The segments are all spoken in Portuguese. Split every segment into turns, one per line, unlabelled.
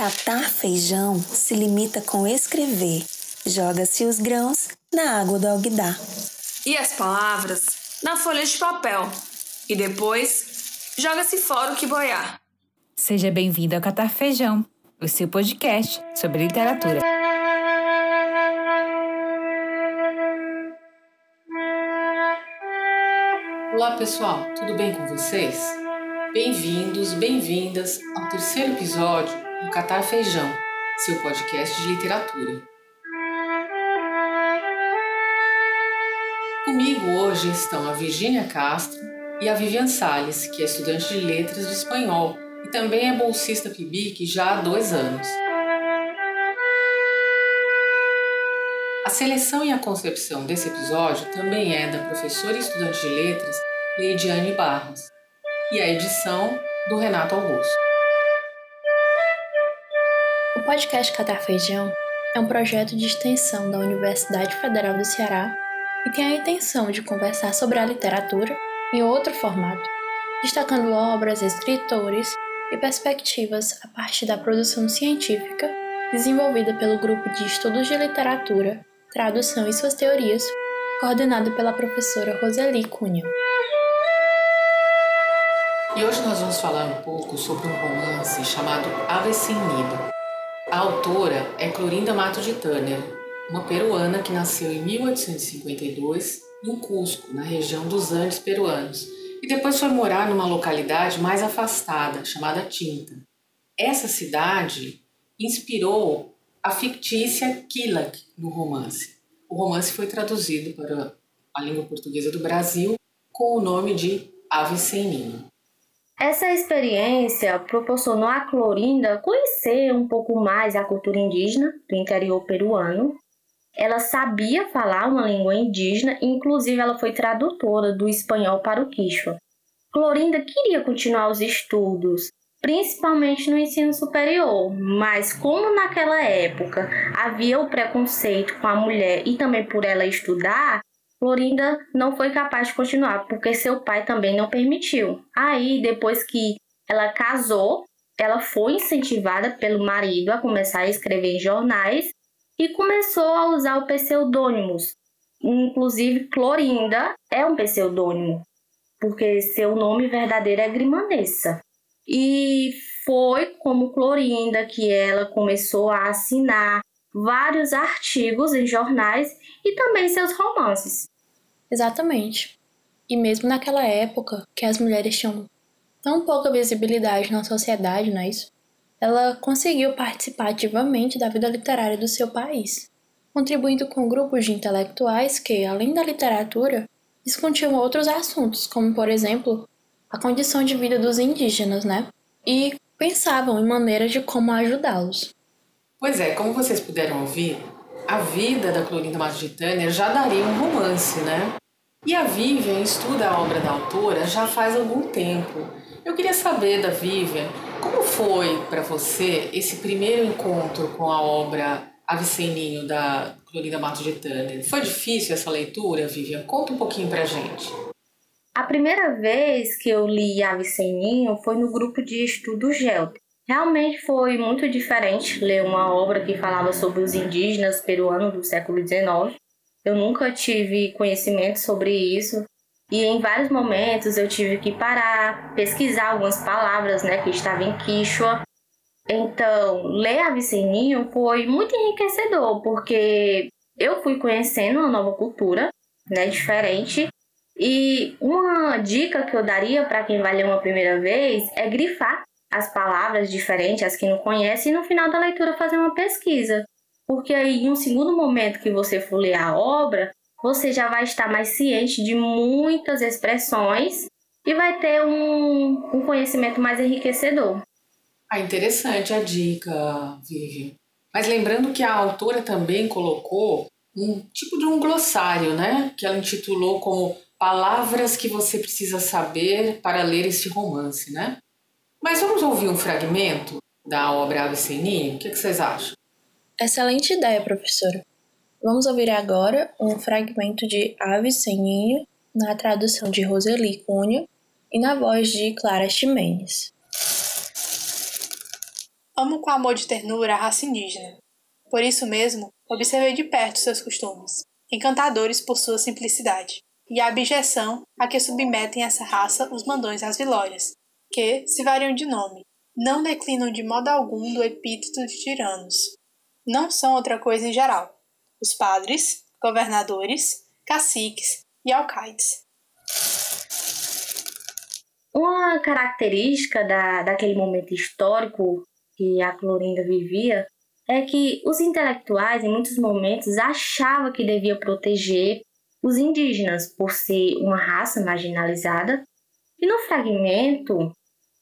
Catar feijão se limita com escrever. Joga-se os grãos na água do alguidar.
E as palavras na folha de papel. E depois joga-se fora o que boiar.
Seja bem-vindo ao Catar Feijão, o seu podcast sobre literatura.
Olá pessoal, tudo bem com vocês? Bem-vindos, bem-vindas ao terceiro episódio do Catar Feijão, seu podcast de literatura. Comigo hoje estão a Virgínia Castro e a Vivian Salles, que é estudante de letras de espanhol e também é bolsista PIBIC já há dois anos. A seleção e a concepção desse episódio também é da professora e estudante de letras Leidiane Barros e a edição do Renato Augusto.
O podcast Catar Feijão é um projeto de extensão da Universidade Federal do Ceará e tem a intenção de conversar sobre a literatura em outro formato, destacando obras, escritores e perspectivas a partir da produção científica desenvolvida pelo Grupo de Estudos de Literatura, Tradução e suas Teorias, coordenado pela professora Roseli Cunha.
E hoje nós vamos falar um pouco sobre um romance chamado Ave Sem Nido. A autora é Clorinda Mato de Tanner, uma peruana que nasceu em 1852 em Cusco, na região dos Andes peruanos, e depois foi morar numa localidade mais afastada, chamada Tinta. Essa cidade inspirou a fictícia Quilak no romance. O romance foi traduzido para a língua portuguesa do Brasil com o nome de Ave Sem Ninho.
Essa experiência proporcionou a Clorinda conhecer um pouco mais a cultura indígena do interior peruano. Ela sabia falar uma língua indígena, inclusive ela foi tradutora do espanhol para o quichua. Clorinda queria continuar os estudos, principalmente no ensino superior, mas como naquela época havia o preconceito com a mulher e também por ela estudar, Florinda não foi capaz de continuar, porque seu pai também não permitiu. Aí, depois que ela casou, ela foi incentivada pelo marido a começar a escrever em jornais e começou a usar o pseudônimos. Inclusive, Clorinda é um pseudônimo, porque seu nome verdadeiro é Grimandessa. E foi como Clorinda que ela começou a assinar vários artigos em jornais e também seus romances.
Exatamente. E mesmo naquela época, que as mulheres tinham tão pouca visibilidade na sociedade, não é isso? Ela conseguiu participar ativamente da vida literária do seu país, contribuindo com grupos de intelectuais que, além da literatura, discutiam outros assuntos, como, por exemplo, a condição de vida dos indígenas, né? E pensavam em maneiras de como ajudá-los.
Pois é, como vocês puderam ouvir, a vida da Clorinda Matos de Tânia já daria um romance, né? E a Vivian estuda a obra da autora já faz algum tempo. Eu queria saber da Vivian, como foi para você esse primeiro encontro com a obra Aviceninho da Clorinda Matos de Tânia? Foi difícil essa leitura, Vivian? Conta um pouquinho pra gente.
A primeira vez que eu li Aviceninho foi no grupo de estudo GELT. Realmente foi muito diferente ler uma obra que falava sobre os indígenas peruanos do século XIX. Eu nunca tive conhecimento sobre isso e em vários momentos eu tive que parar, pesquisar algumas palavras, né, que estavam em Quichua. Então, ler Aviceninho foi muito enriquecedor, porque eu fui conhecendo uma nova cultura, né, diferente. E uma dica que eu daria para quem vai ler uma primeira vez é grifar as palavras diferentes, as que não conhece, e no final da leitura fazer uma pesquisa. Porque aí, em um segundo momento que você for ler a obra, você já vai estar mais ciente de muitas expressões e vai ter um, um conhecimento mais enriquecedor.
Ah, interessante a dica, Vivi. Mas lembrando que a autora também colocou um tipo de um glossário, né? Que ela intitulou como Palavras que você precisa saber para ler este romance, né? Mas vamos ouvir um fragmento da obra Ninho? O que, que vocês acham?
Excelente ideia, professora. Vamos ouvir agora um fragmento de Ave Sem Ninho, na tradução de Roseli Cunha e na voz de Clara Ximenes.
Amo com amor de ternura a raça indígena. Por isso mesmo, observei de perto seus costumes, encantadores por sua simplicidade, e a abjeção a que submetem essa raça os mandões às vilórias, que, se variam de nome, não declinam de modo algum do epíteto de tiranos. Não são outra coisa em geral. Os padres, governadores, caciques e alcaides.
Uma característica da, daquele momento histórico que a Clorinda vivia é que os intelectuais, em muitos momentos, achavam que devia proteger os indígenas por ser uma raça marginalizada. E no fragmento,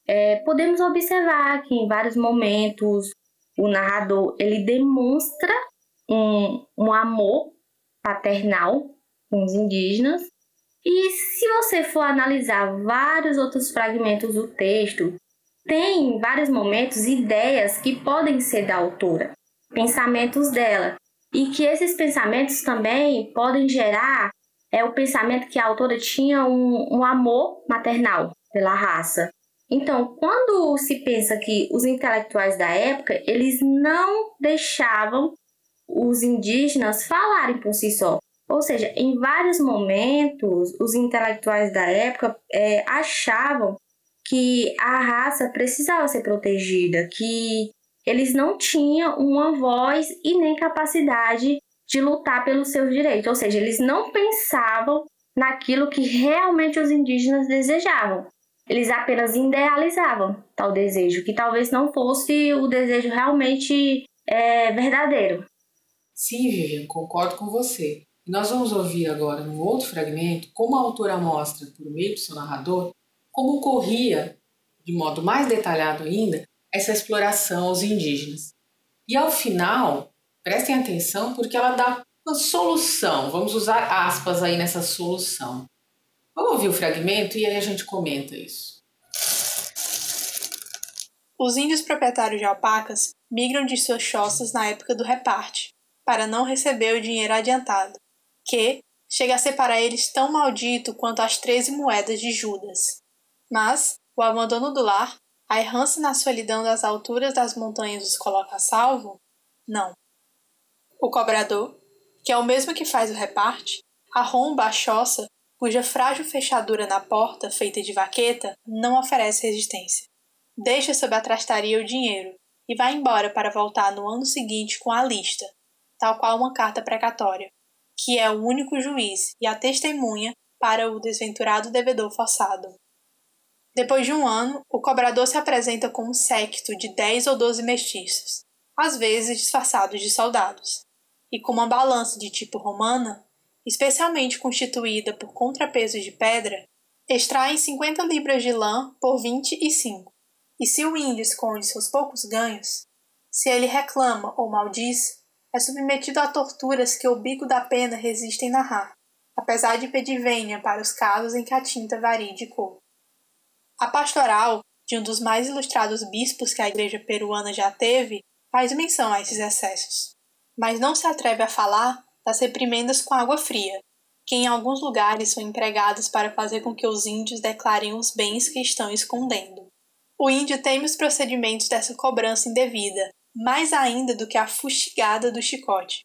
é, podemos observar que em vários momentos o narrador ele demonstra um, um amor paternal com os indígenas. E se você for analisar vários outros fragmentos do texto, tem em vários momentos ideias que podem ser da autora, pensamentos dela, e que esses pensamentos também podem gerar é o pensamento que a autora tinha um, um amor maternal pela raça. Então, quando se pensa que os intelectuais da época, eles não deixavam os indígenas falarem por si só. Ou seja, em vários momentos, os intelectuais da época é, achavam que a raça precisava ser protegida, que eles não tinham uma voz e nem capacidade de lutar pelos seus direitos. Ou seja, eles não pensavam naquilo que realmente os indígenas desejavam eles apenas idealizavam tal desejo, que talvez não fosse o desejo realmente é, verdadeiro.
Sim, Vivian, concordo com você. nós vamos ouvir agora, num outro fragmento, como a autora mostra, por meio do seu narrador, como ocorria, de modo mais detalhado ainda, essa exploração aos indígenas. E ao final, prestem atenção porque ela dá uma solução, vamos usar aspas aí nessa solução. Vamos ouvir o fragmento e aí a gente comenta isso.
Os índios proprietários de alpacas migram de suas choças na época do reparte, para não receber o dinheiro adiantado, que chega a ser para eles tão maldito quanto as treze moedas de Judas. Mas o abandono do lar, a errância na solidão das alturas das montanhas os coloca a salvo? Não. O cobrador, que é o mesmo que faz o reparte, arromba a choça cuja frágil fechadura na porta, feita de vaqueta, não oferece resistência. Deixa sob a trastaria o dinheiro e vai embora para voltar no ano seguinte com a lista, tal qual uma carta precatória, que é o único juiz e a testemunha para o desventurado devedor forçado. Depois de um ano, o cobrador se apresenta com um séquito de dez ou doze mestiços, às vezes disfarçados de soldados, e com uma balança de tipo romana, especialmente constituída por contrapesos de pedra, extraem 50 libras de lã por 25. E se o índio esconde seus poucos ganhos, se ele reclama ou maldiz, é submetido a torturas que o bico da pena resiste em narrar, apesar de pedir vênia para os casos em que a tinta varie de cor. A pastoral de um dos mais ilustrados bispos que a igreja peruana já teve faz menção a esses excessos, mas não se atreve a falar das reprimendas com água fria, que em alguns lugares são empregadas para fazer com que os índios declarem os bens que estão escondendo. O índio teme os procedimentos dessa cobrança indevida, mais ainda do que a fustigada do chicote.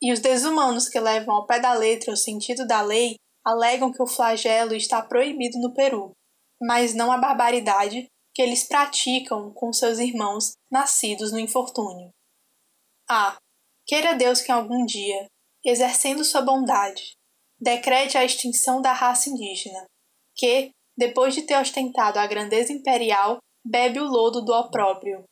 E os desumanos que levam ao pé da letra o sentido da lei alegam que o flagelo está proibido no Peru, mas não a barbaridade que eles praticam com seus irmãos nascidos no infortúnio. Ah, queira Deus que algum dia exercendo sua bondade, decrete a extinção da raça indígena, que, depois de ter ostentado a grandeza imperial, bebe o lodo do opróbrio.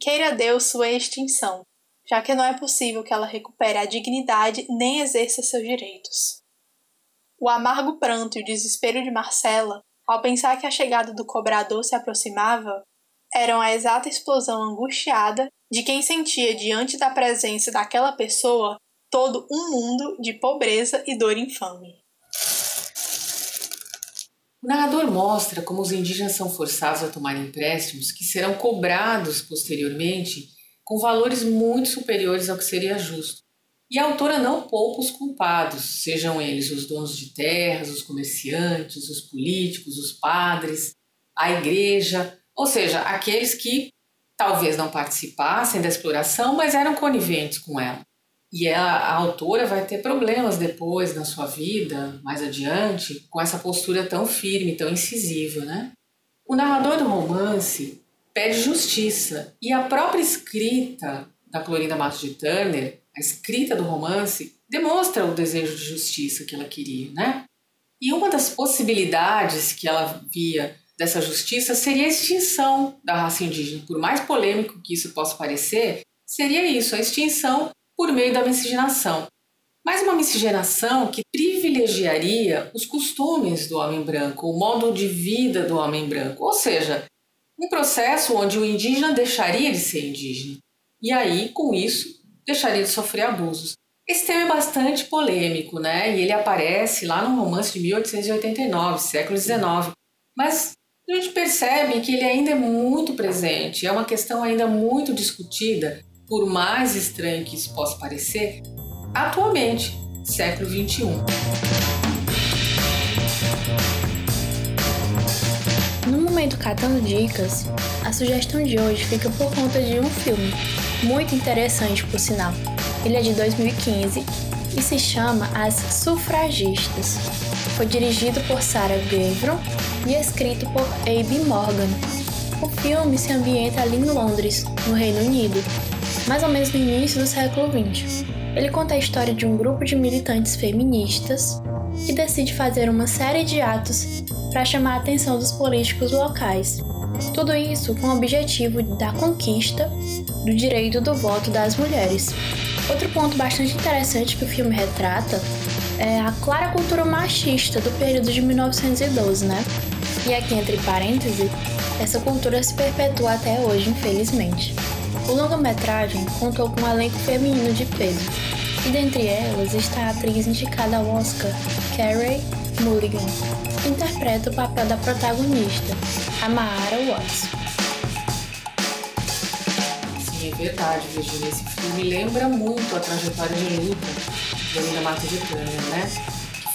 Queira Deus sua extinção, já que não é possível que ela recupere a dignidade nem exerça seus direitos. O amargo pranto e o desespero de Marcela, ao pensar que a chegada do cobrador se aproximava, eram a exata explosão angustiada de quem sentia diante da presença daquela pessoa todo um mundo de pobreza e dor infame.
O narrador mostra como os indígenas são forçados a tomar empréstimos que serão cobrados posteriormente com valores muito superiores ao que seria justo. E a autora não poupa os culpados, sejam eles os donos de terras, os comerciantes, os políticos, os padres, a igreja, ou seja, aqueles que talvez não participassem da exploração, mas eram coniventes com ela. E a, a autora vai ter problemas depois na sua vida, mais adiante, com essa postura tão firme, tão incisiva, né? O narrador do romance pede justiça e a própria escrita da Clorinda Matos de Turner, a escrita do romance, demonstra o desejo de justiça que ela queria, né? E uma das possibilidades que ela via dessa justiça seria a extinção da raça indígena. Por mais polêmico que isso possa parecer, seria isso, a extinção por meio da miscigenação. Mas uma miscigenação que privilegiaria os costumes do homem branco, o modo de vida do homem branco, ou seja, um processo onde o indígena deixaria de ser indígena. E aí, com isso, deixaria de sofrer abusos. Esse tema é bastante polêmico, né? E ele aparece lá no romance de 1889, século XIX. Mas a gente percebe que ele ainda é muito presente, é uma questão ainda muito discutida, por mais estranho que isso possa parecer, atualmente, século XXI.
No momento catando dicas, a sugestão de hoje fica por conta de um filme, muito interessante por sinal. Ele é de 2015 e se chama As Sufragistas. Foi dirigido por Sarah Gavron e escrito por Abe Morgan. O filme se ambienta ali em Londres, no Reino Unido, mais ou menos no início do século XX. Ele conta a história de um grupo de militantes feministas que decide fazer uma série de atos para chamar a atenção dos políticos locais. Tudo isso com o objetivo da conquista do direito do voto das mulheres. Outro ponto bastante interessante que o filme retrata é a clara cultura machista do período de 1912, né? E aqui entre parênteses, essa cultura se perpetua até hoje, infelizmente. O longa-metragem contou com um elenco feminino de peso, e dentre elas está a atriz indicada ao Oscar, Carey Mulligan, que interpreta o papel da protagonista, a Maara Watts.
Sim, é verdade, Virginia. Esse filme lembra muito a trajetória de luta de Linda Mata de Turner, né?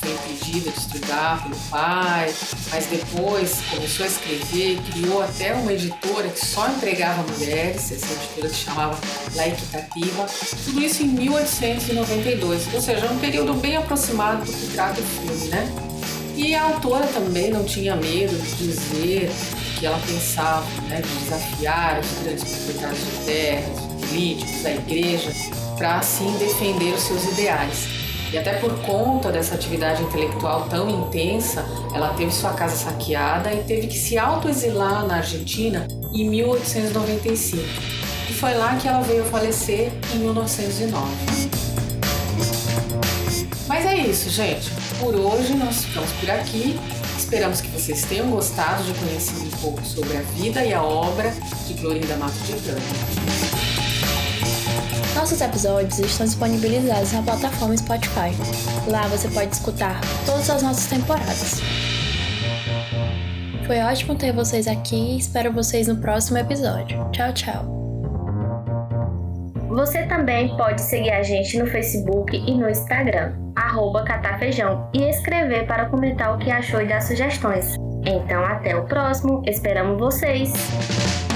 Foi impedida de estudar pelo pai, mas depois começou a escrever, criou até uma editora que só empregava mulheres, essa editora se chamava La Equitativa, tudo isso em 1892, ou seja, um período bem aproximado do que trata o filme, né? E a autora também não tinha medo de dizer que ela pensava, né, de desafiar os grandes proprietários de terras, políticos, a igreja, para assim defender os seus ideais. E até por conta dessa atividade intelectual tão intensa, ela teve sua casa saqueada e teve que se autoexilar na Argentina em 1895. E foi lá que ela veio falecer em 1909. Mas é isso, gente. Por hoje nós ficamos por aqui. Esperamos que vocês tenham gostado de conhecer um pouco sobre a vida e a obra de Clorinda Mato de Gama.
Nossos episódios estão disponibilizados na plataforma Spotify. Lá você pode escutar todas as nossas temporadas. Foi ótimo ter vocês aqui e espero vocês no próximo episódio. Tchau, tchau.
Você também pode seguir a gente no Facebook e no Instagram, catafeijão, e escrever para comentar o que achou e dar sugestões. Então até o próximo, esperamos vocês!